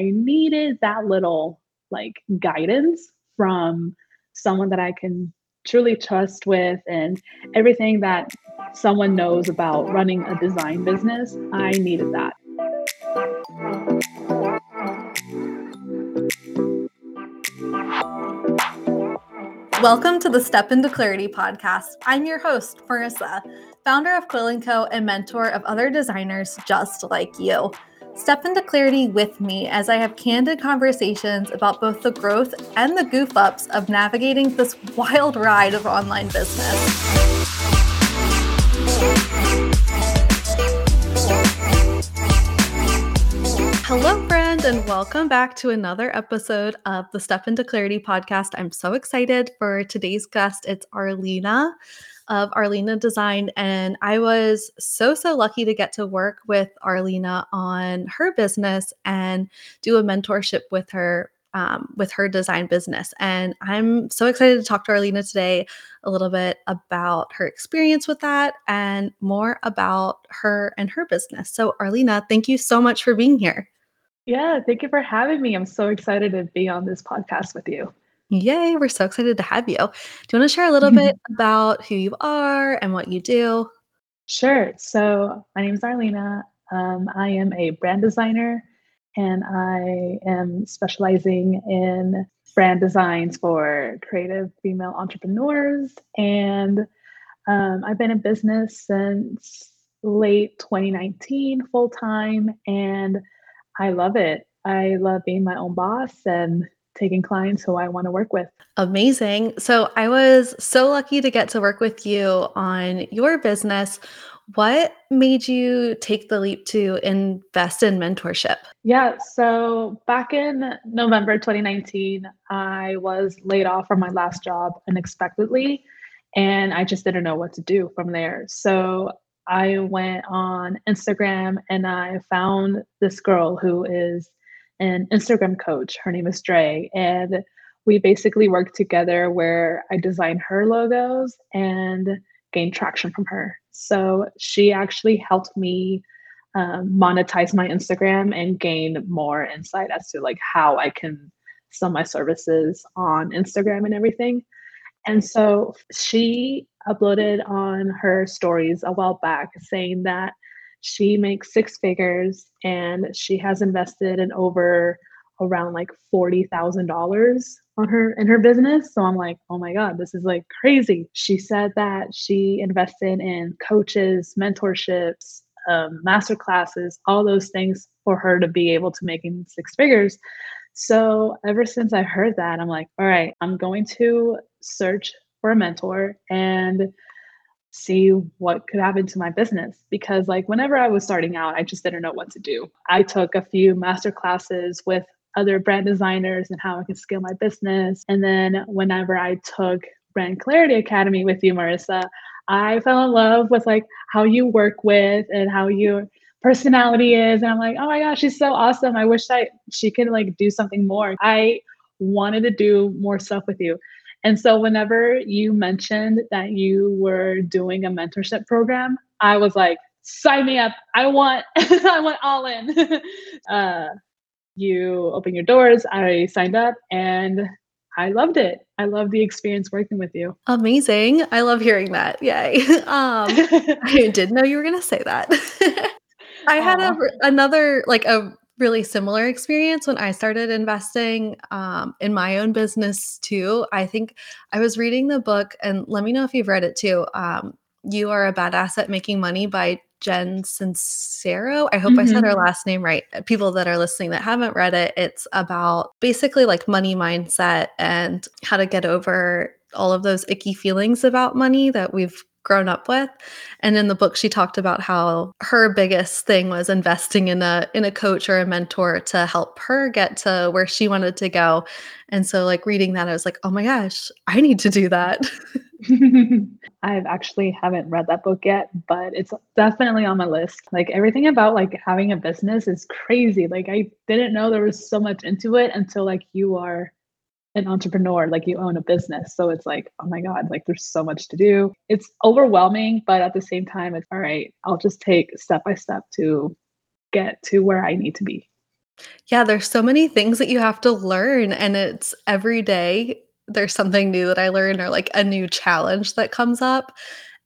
I needed that little like guidance from someone that I can truly trust with and everything that someone knows about running a design business. I needed that. Welcome to the Step into Clarity podcast. I'm your host, Marissa, founder of Quill & Co. and mentor of other designers just like you. Step into clarity with me as I have candid conversations about both the growth and the goof ups of navigating this wild ride of online business. Hello, friend, and welcome back to another episode of the Step into Clarity podcast. I'm so excited for today's guest. It's Arlina of Arlina Design. And I was so, so lucky to get to work with Arlina on her business and do a mentorship with her. Um, with her design business. And I'm so excited to talk to Arlina today a little bit about her experience with that and more about her and her business. So, Arlina, thank you so much for being here. Yeah, thank you for having me. I'm so excited to be on this podcast with you. Yay, we're so excited to have you. Do you want to share a little bit about who you are and what you do? Sure. So, my name is Arlina. Um, I am a brand designer and I am specializing in brand designs for creative female entrepreneurs. And um, I've been in business since late 2019 full time, and I love it. I love being my own boss and taking clients who I want to work with. Amazing. So I was so lucky to get to work with you on your business. What made you take the leap to invest in mentorship? Yeah, so back in November 2019, I was laid off from my last job unexpectedly, and I just didn't know what to do from there. So I went on Instagram and I found this girl who is an Instagram coach. Her name is Dre. And we basically worked together where I designed her logos and gained traction from her. So she actually helped me um, monetize my Instagram and gain more insight as to like how I can sell my services on Instagram and everything. And so she uploaded on her stories a while back saying that she makes six figures and she has invested in over around like $40,000 on her in her business. So I'm like, "Oh my god, this is like crazy." She said that she invested in coaches, mentorships, um, master classes, all those things for her to be able to make in six figures. So ever since I heard that, I'm like, all right, I'm going to search for a mentor and see what could happen to my business. Because like whenever i was starting out i just didn't know what to do. I took a few master classes with other brand designers and how i could scale my business. And then whenever i took brand clarity academy with you marissa i fell in love with like how you work with and how your personality is. And i'm like oh my gosh she's so awesome. I wish that she could like do something more. I wanted to do more stuff with you and so whenever you mentioned that you were doing a mentorship program, I was like, sign me up. I want I want all in. uh, you open your doors, I signed up and I loved it. I love the experience working with you. Amazing. I love hearing that. Yay. Um, I didn't know you were going to say that. I had a, another like a really similar experience when I started investing um, in my own business too. I think I was reading the book, and let me know if you've read it too. Um, you are a badass at making money by Jen Sincero. I hope mm-hmm. I said her mm-hmm. last name right. People that are listening that haven't read it, it's about basically like money mindset and how to get over all of those icky feelings about money that we've grown up with. And in the book she talked about how her biggest thing was investing in a in a coach or a mentor to help her get to where she wanted to go. And so like reading that i was like oh my gosh i need to do that. I've actually haven't read that book yet but it's definitely on my list. Like everything about like having a business is crazy. Like i didn't know there was so much into it until like you are an entrepreneur, like you own a business. So it's like, oh my God, like there's so much to do. It's overwhelming, but at the same time, it's all right, I'll just take step by step to get to where I need to be. Yeah, there's so many things that you have to learn, and it's every day there's something new that I learn or, like, a new challenge that comes up,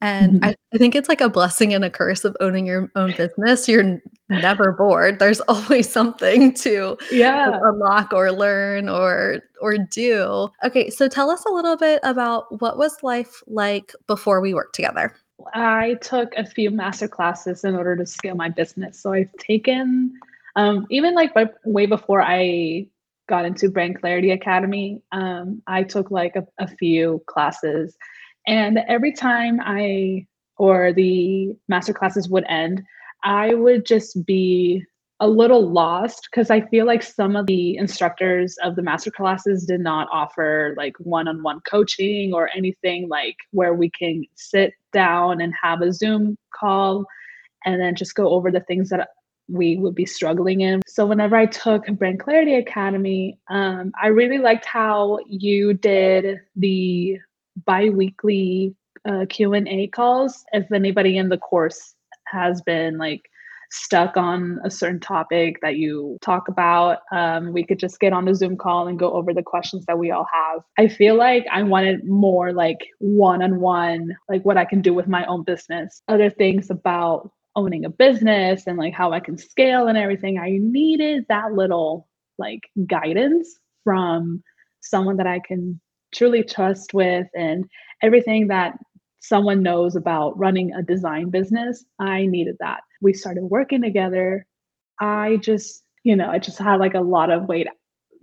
and Mhm. I I think it's like a blessing and a curse of owning your own business. You're never bored. There's always something to, Yeah. unlock or learn or or do. Okay, so tell us a little bit about what was life like before we worked together? I took a few master classes in order to scale my business. So I've taken, um, even like by, way before I got into Brand Clarity Academy, um, I took like a, a few classes. And every time I, or the master classes would end, I would just be a little lost because I feel like some of the instructors of the master classes did not offer like one-on-one coaching or anything like where we can sit down and have a Zoom call and then just go over the things that we would be struggling in. So whenever I took Brand Clarity Academy, um, I really liked how you did the biweekly uh, Q&A calls. If anybody in the course has been like stuck on a certain topic that you talk about, um, we could just get on the Zoom call and go over the questions that we all have. I feel like I wanted more like one on one, like what I can do with my own business, other things about owning a business and like how I can scale and everything. I needed that little like guidance from someone that I can truly trust with and everything that someone knows about running a design business. I needed that. We started working together. I just, you know, I just had like a lot of weight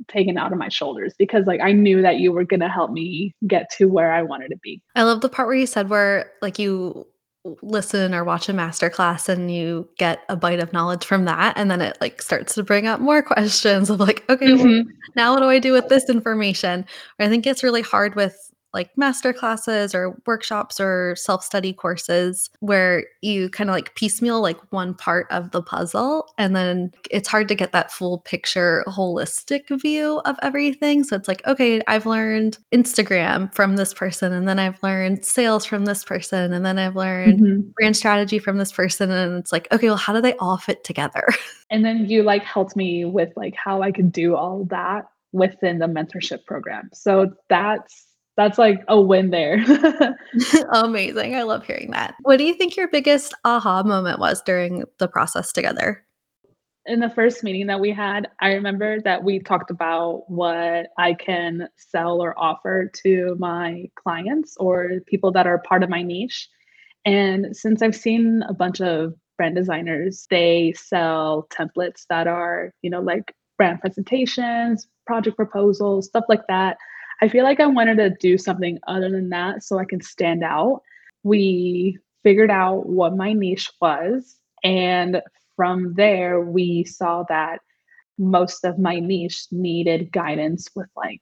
taken out of my shoulders because like I knew that you were going to help me get to where I wanted to be. I love the part where you said where, like, you listen or watch a master class and you get a bite of knowledge from that, and then it, like, starts to bring up more questions of like, "Okay, well, Mhm. now what do I do with this information?" I think it's really hard with like master classes or workshops or self-study courses where you kind of like piecemeal like one part of the puzzle and then it's hard to get that full picture holistic view of everything so it's like okay i've learned instagram from this person and then i've learned sales from this person and then i've learned Mhm. brand strategy from this person and it's like okay well how do they all fit together And then you like helped me with like how I could do all that within the mentorship program. So that's that's like a win there. amazing i love hearing that what do you think your biggest aha moment was during the process together in the first meeting that we had, I remember that we talked about what I can sell or offer to my clients or people that are part of my niche. And since I've seen a bunch of brand designers, they sell templates that are, you know, like brand presentations, project proposals, stuff like that. I feel like I wanted to do something other than that so I can stand out. We figured out what my niche was and from there, we saw that most of my niche needed guidance with like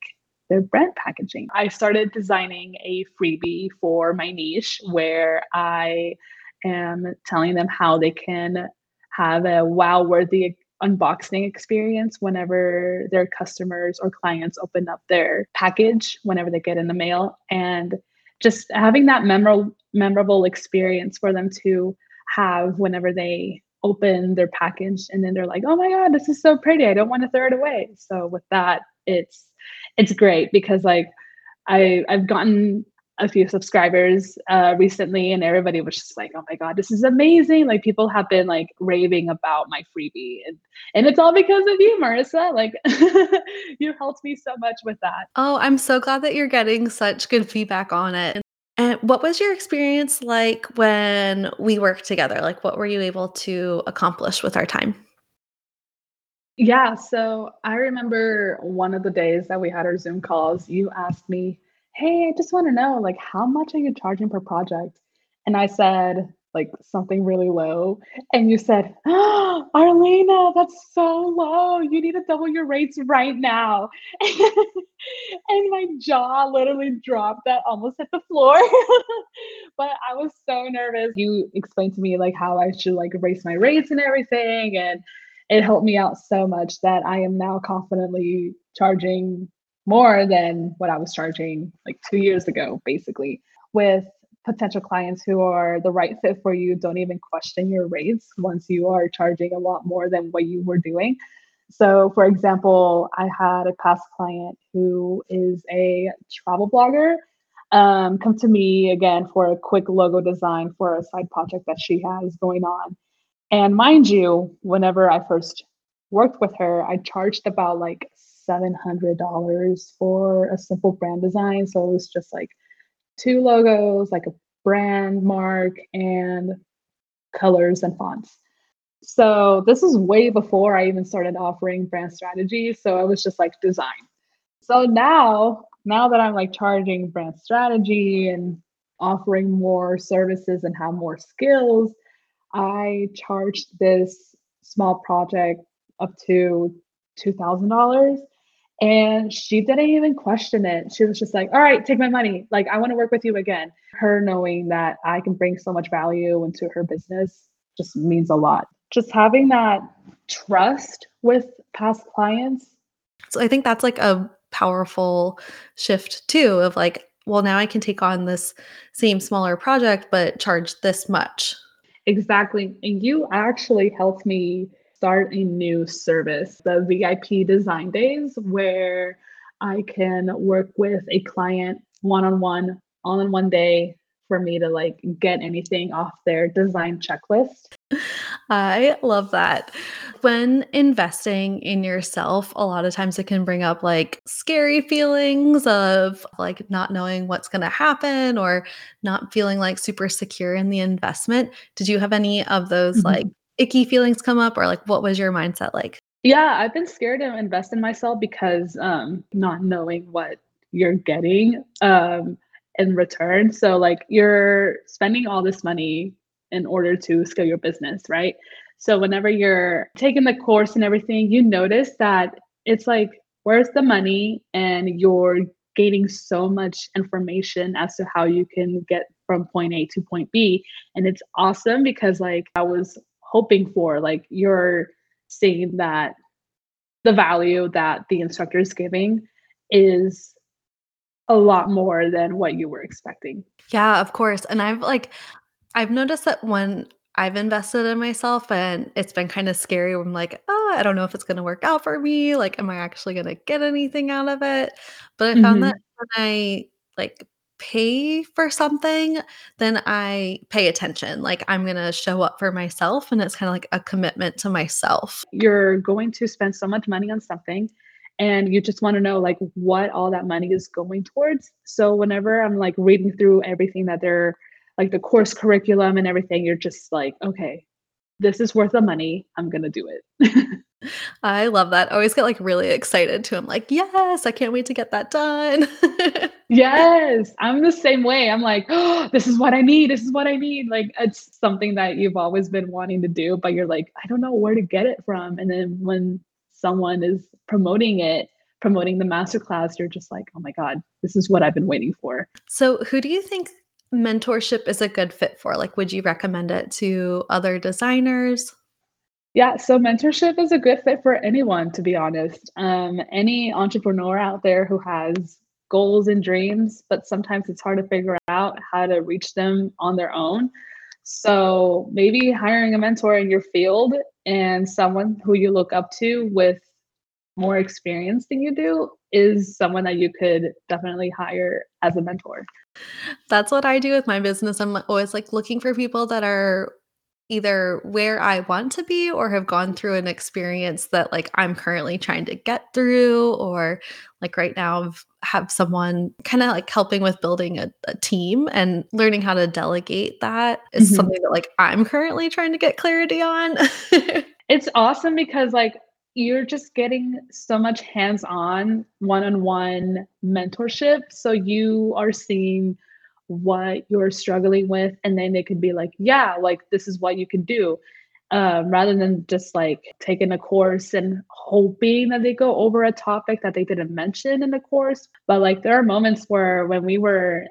their brand packaging. I started designing a freebie for my niche where I am telling them how they can have a wow worthy unboxing experience whenever their customers or clients open up their package whenever they get in the mail and just having that memorable memorable experience for them to have whenever they open their package and then they're like, "Oh my god, this is so pretty. I don't want to throw it away." So with that, it's it's great because like I I've gotten a few subscribers uh, recently, and everybody was just like, "Oh my god, this is amazing!" Like people have been like raving about my freebie, and and it's all because of you, Marissa. Like you helped me so much with that. Oh, I'm so glad that you're getting such good feedback on it. And what was your experience like when we worked together? Like, what were you able to accomplish with our time? Yeah, so I remember one of the days that we had our Zoom calls, you asked me, "Hey, I just want to know, like, how much are you charging per project?" And I said, like, something really low. And you said, oh, Arlina, that's so low. You need to double your rates right now. and my jaw literally dropped that almost hit the floor. but I was so nervous. You explained to me like how I should like raise my rates and everything. And it helped me out so much that I am now confidently charging more than what I was charging like two years ago, basically. With potential clients who are the right fit for you, don't even question your rates once you are charging a lot more than what you were doing. So, for example, I had a past client who is a travel blogger um, come to me again for a quick logo design for a side project that she has going on. And mind you, whenever I first worked with her, I charged about like $700 for a simple brand design. So it was just like two logos, like a brand mark, and colors and fonts. So this is way before I even started offering brand strategy. So I was just like design. So now, now that I'm like charging brand strategy and offering more services and have more skills, I charged this small project up to $2,000. And she didn't even question it. She was just like, all right, take my money. Like, I want to work with you again. Her knowing that I can bring so much value into her business just means a lot. Just having that trust with past clients. So I think that's like a powerful shift too of like, well, now I can take on this same smaller project, but charge this much. Exactly. And you actually helped me start a new service, the VIP design days, where I can work with a client one on one, all in one day for me to like get anything off their design checklist. I love that. When investing in yourself, a lot of times it can bring up like scary feelings of like not knowing what's going to happen or not feeling like super secure in the investment. Did you have any of those mm-hmm. like icky feelings come up or like what was your mindset like? Yeah, I've been scared to invest in myself because um not knowing what you're getting um in return. So like you're spending all this money in order to scale your business, right? So whenever you're taking the course and everything, you notice that it's like where's the money and you're gaining so much information as to how you can get from point A to point B. And it's awesome because like I was hoping for. Like you're seeing that the value that the instructor is giving is a lot more than what you were expecting. Yeah, of course. And I've like I've noticed that when I've invested in myself and it's been kind of scary. I'm like, oh, I don't know if it's going to work out for me. Like, am I actually going to get anything out of it? But I found mm-hmm. that when I like pay for something, then I pay attention. Like I'm going to show up for myself and it's kind of like a commitment to myself. You're going to spend so much money on something and you just want to know like what all that money is going towards. So whenever I'm like reading through everything that they're like the course curriculum and everything, you're just like, okay, this is worth the money. I'm going to do it. I love that. I always get like really excited too. I'm like, yes, I can't wait to get that done. yes, I'm the same way. I'm like, oh, this is what I need. This is what I need. Like, it's something that you've always been wanting to do, but you're like, I don't know where to get it from. And then when someone is promoting it, promoting the masterclass, you're just like, oh my God, this is what I've been waiting for. So, who do you think mentorship is a good fit for? Like, would you recommend it to other designers? Yeah, so mentorship is a good fit for anyone, to be honest. Um, any entrepreneur out there who has goals and dreams, but sometimes it's hard to figure out how to reach them on their own. So maybe hiring a mentor in your field and someone who you look up to with more experience than you do is someone that you could definitely hire as a mentor. That's what I do with my business. I'm always like looking for people that are either where I want to be or have gone through an experience that like I'm currently trying to get through or like right now have someone kind of like helping with building a, a, team and learning how to delegate that is mm-hmm. something that like I'm currently trying to get clarity on. it's awesome because like you're just getting so much hands-on one-on-one mentorship so you are seeing what you're struggling with and then they could be like yeah like this is what you can do um, rather than just like taking a course and hoping that they go over a topic that they didn't mention in the course but like there are moments where when we were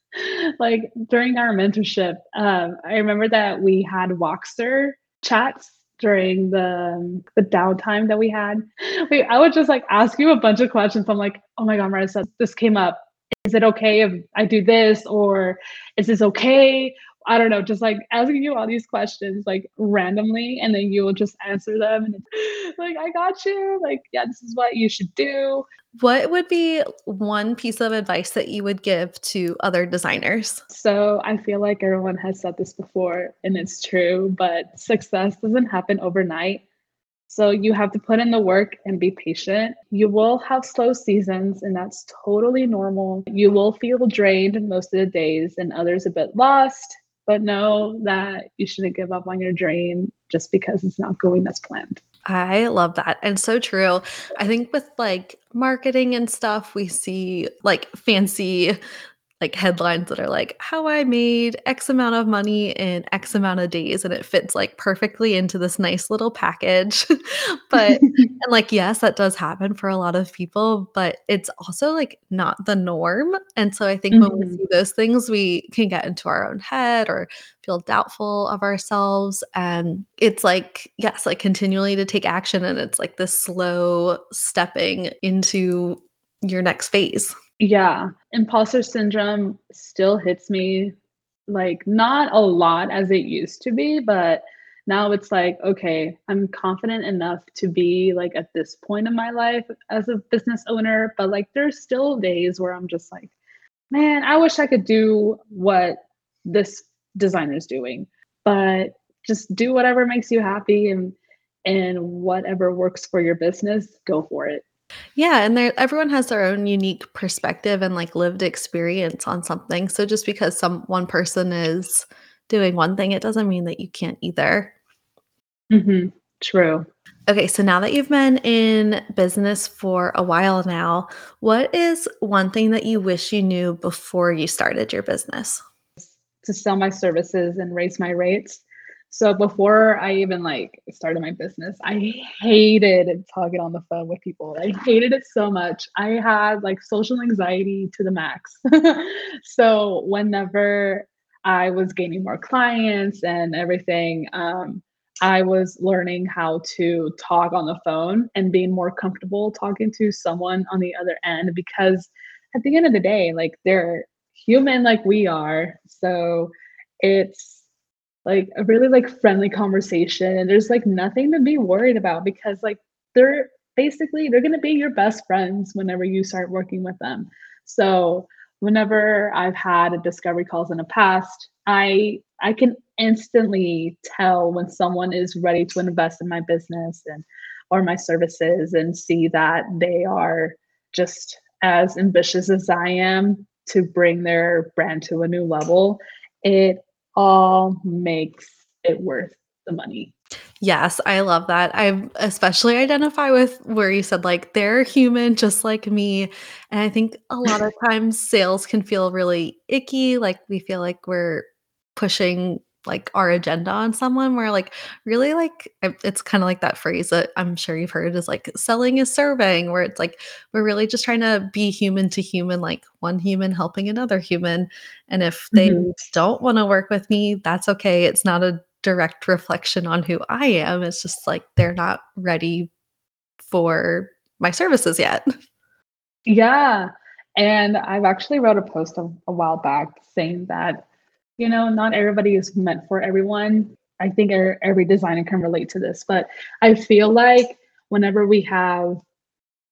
like during our mentorship um, i remember that we had Voxer chats during the the downtime that we had. We, I would just like ask you a bunch of questions. I'm like, oh my god, Marissa, this came up is it okay if I do this or is this okay? I don't know, just like asking you all these questions like randomly, and then you will just answer them. And it's like, I got you. Like, yeah, this is what you should do. What would be one piece of advice that you would give to other designers? So I feel like everyone has said this before, and it's true, but success doesn't happen overnight. So you have to put in the work and be patient. You will have slow seasons, and that's totally normal. You will feel drained most of the days and others a bit lost, but know that you shouldn't give up on your dream just because it's not going as planned. I love that. And so true. I think with like marketing and stuff, we see like fancy like headlines that are like how I made X amount of money in X amount of days and it fits like perfectly into this nice little package. but and like yes, that does happen for a lot of people, but it's also like not the norm. And so I think mm-hmm. when we mm-hmm. see those things, we can get into our own head or feel doubtful of ourselves and it's like yes, like continually to take action and it's like this slow stepping into your next phase. Yeah, imposter syndrome still hits me like not a lot as it used to be, but now it's like, okay, I'm confident enough to be like at this point in my life as a business owner, but like there's still days where I'm just like, man, I wish I could do what this designer's doing. But just do whatever makes you happy and and whatever works for your business, go for it. Yeah, and there everyone has their own unique perspective and like lived experience on something. So just because some one person is doing one thing, it doesn't mean that you can't either. Mm-hmm. True. Okay, so now that you've been in business for a while now, what is one thing that you wish you knew before you started your business? To sell my services and raise my rates. So before I even like started my business, I hated talking on the phone with people. I hated it so much. I had like social anxiety to the max. so whenever I was gaining more clients and everything, um, I was learning how to talk on the phone and being more comfortable talking to someone on the other end because at the end of the day, like they're human like we are. So it's like a really like friendly conversation and there's like nothing to be worried about because like they're basically they're going to be your best friends whenever you start working with them. So whenever i've had a discovery calls in the past i i can instantly tell when someone is ready to invest in my business and or my services and see that they are just as ambitious as i am to bring their brand to a new level. It all makes it worth the money. Yes, I love that. I especially identify with where you said like they're human just like me. And I think a lot of times sales can feel really icky, like we feel like we're pushing like our agenda on someone where like really like it's kind of like that phrase that I'm sure you've heard is like selling is serving where it's like we're really just trying to be human to human like one human helping another human and if they mm-hmm. don't want to work with me that's okay. It's not a direct reflection on who I am. It's just like they're not ready for my services yet. Yeah and I've actually wrote a post a, a while back saying that you know, not everybody is meant for everyone. I think er, every designer can relate to this, but I feel like whenever we have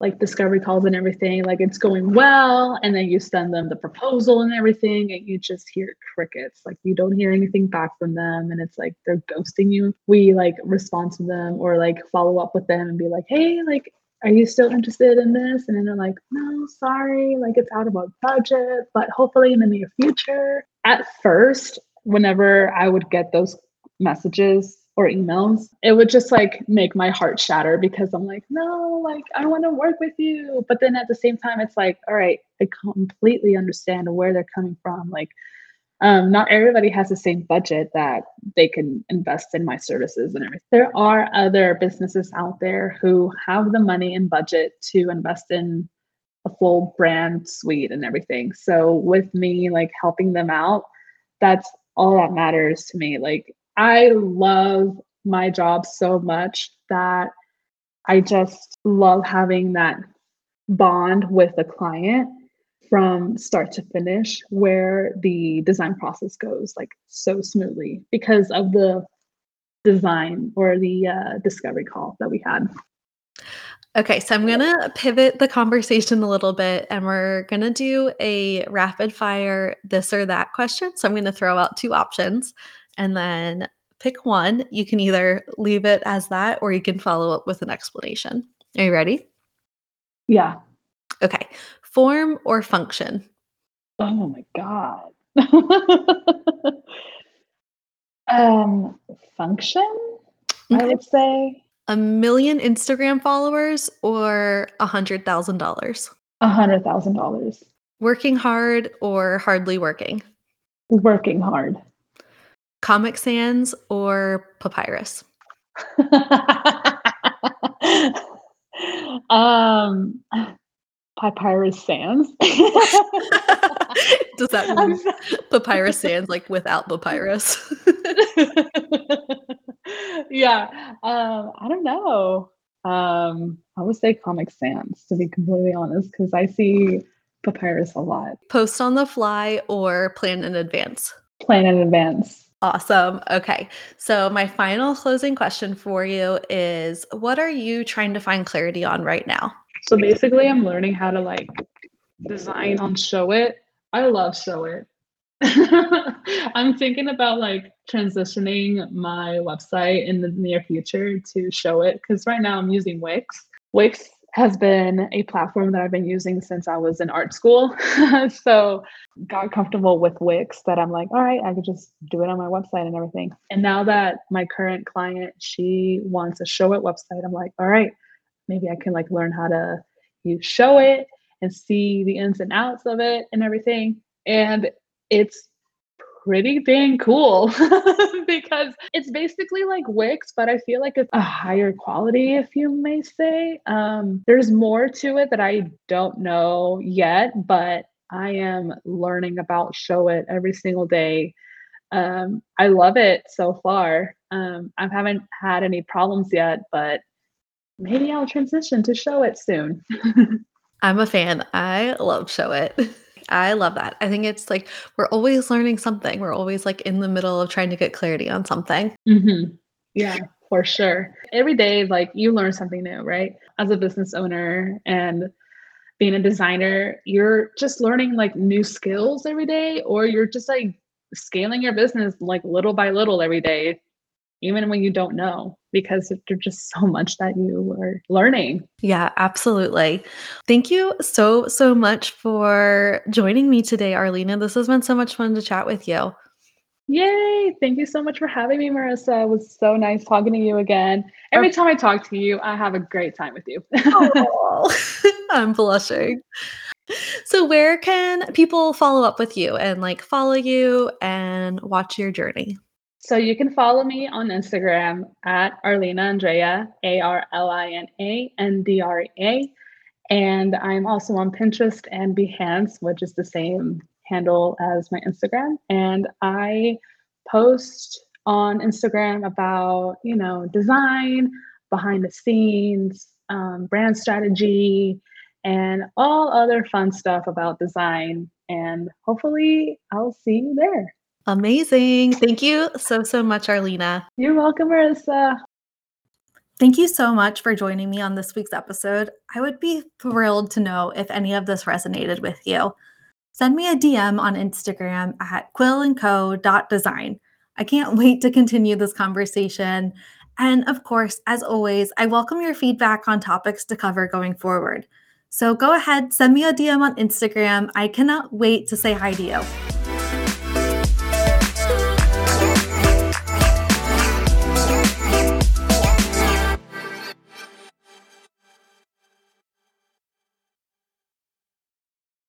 like discovery calls and everything, like it's going well, and then you send them the proposal and everything, and you just hear crickets. Like you don't hear anything back from them, and it's like they're ghosting you. We like respond to them or like follow up with them and be like, hey, like are you still interested in this? And then they're like, no, sorry, like it's out of our budget, but hopefully in the near future. At first, whenever I would get those messages or emails, it would just like make my heart shatter because I'm like, no, like I want to work with you. But then at the same time, it's like, all right, I completely understand where they're coming from. Like, um, not everybody has the same budget that they can invest in my services and everything. There are other businesses out there who have the money and budget to invest in a full brand suite and everything. So with me like helping them out, that's all that matters to me. Like I love my job so much that I just love having that bond with the client from start to finish where the design process goes like so smoothly because of the design or the uh, discovery call that we had. Okay, so I'm gonna pivot the conversation a little bit and we're gonna do a rapid fire this or that question. So I'm gonna throw out two options and then pick one. You can either leave it as that or you can follow up with an explanation. Are you ready? Yeah. Okay. Form or function? Oh my God. um, function, okay. I would say. A million Instagram followers or a hundred thousand dollars? A hundred thousand dollars. Working hard or hardly working? Working hard. Comic Sans or Papyrus? um, Papyrus sands. Does that mean Papyrus sands like without papyrus? yeah. Um, I don't know. Um, I would say Comic Sans to be completely honest, because I see papyrus a lot. Post on the fly or plan in advance? Plan in advance. Awesome. Okay. So, my final closing question for you is what are you trying to find clarity on right now? So, basically, I'm learning how to like design on Showit. I love Showit. I'm thinking about like transitioning my website in the near future to Showit because right now I'm using Wix. Wix has been a platform that I've been using since I was in art school. so got comfortable with Wix that I'm like, all right, I could just do it on my website and everything. And now that my current client, she wants a Showit website, I'm like, all right, maybe I can like learn how to use Showit and see the ins and outs of it and everything. And it's pretty dang cool because it's basically like Wix, but I feel like it's a higher quality, if you may say. Um, there's more to it that I don't know yet, but I am learning about Showit every single day. Um, I love it so far. Um, I haven't had any problems yet, but maybe I'll transition to Showit soon. I'm a fan. I love Showit. I love that. I think it's like we're always learning something. We're always like in the middle of trying to get clarity on something. Mm-hmm. Yeah, for sure. Every day, like you learn something new, right? As a business owner and being a designer, you're just learning like new skills every day, or you're just like scaling your business like little by little every day even when you don't know, because there's just so much that you are learning. Yeah, absolutely. Thank you so, so much for joining me today, Arlina. This has been so much fun to chat with you. Yay! Thank you so much for having me, Marissa. It was so nice talking to you again. Every time I talk to you, I have a great time with you. oh, I'm blushing. So, where can people follow up with you and like follow you and watch your journey? So you can follow me on Instagram at Arlina Andrea, A R L I N A N D R A. And I'm also on Pinterest and Behance, which is the same handle as my Instagram. And I post on Instagram about, you know, design, behind the scenes, um, brand strategy, and all other fun stuff about design. And hopefully, I'll see you there. Amazing. Thank you so, so much, Arlina. You're welcome, Marissa. Thank you so much for joining me on this week's episode. I would be thrilled to know if any of this resonated with you. Send me a DM on Instagram at quillandco.design. I can't wait to continue this conversation. And of course, as always, I welcome your feedback on topics to cover going forward. So go ahead, send me a DM on Instagram. I cannot wait to say hi to you.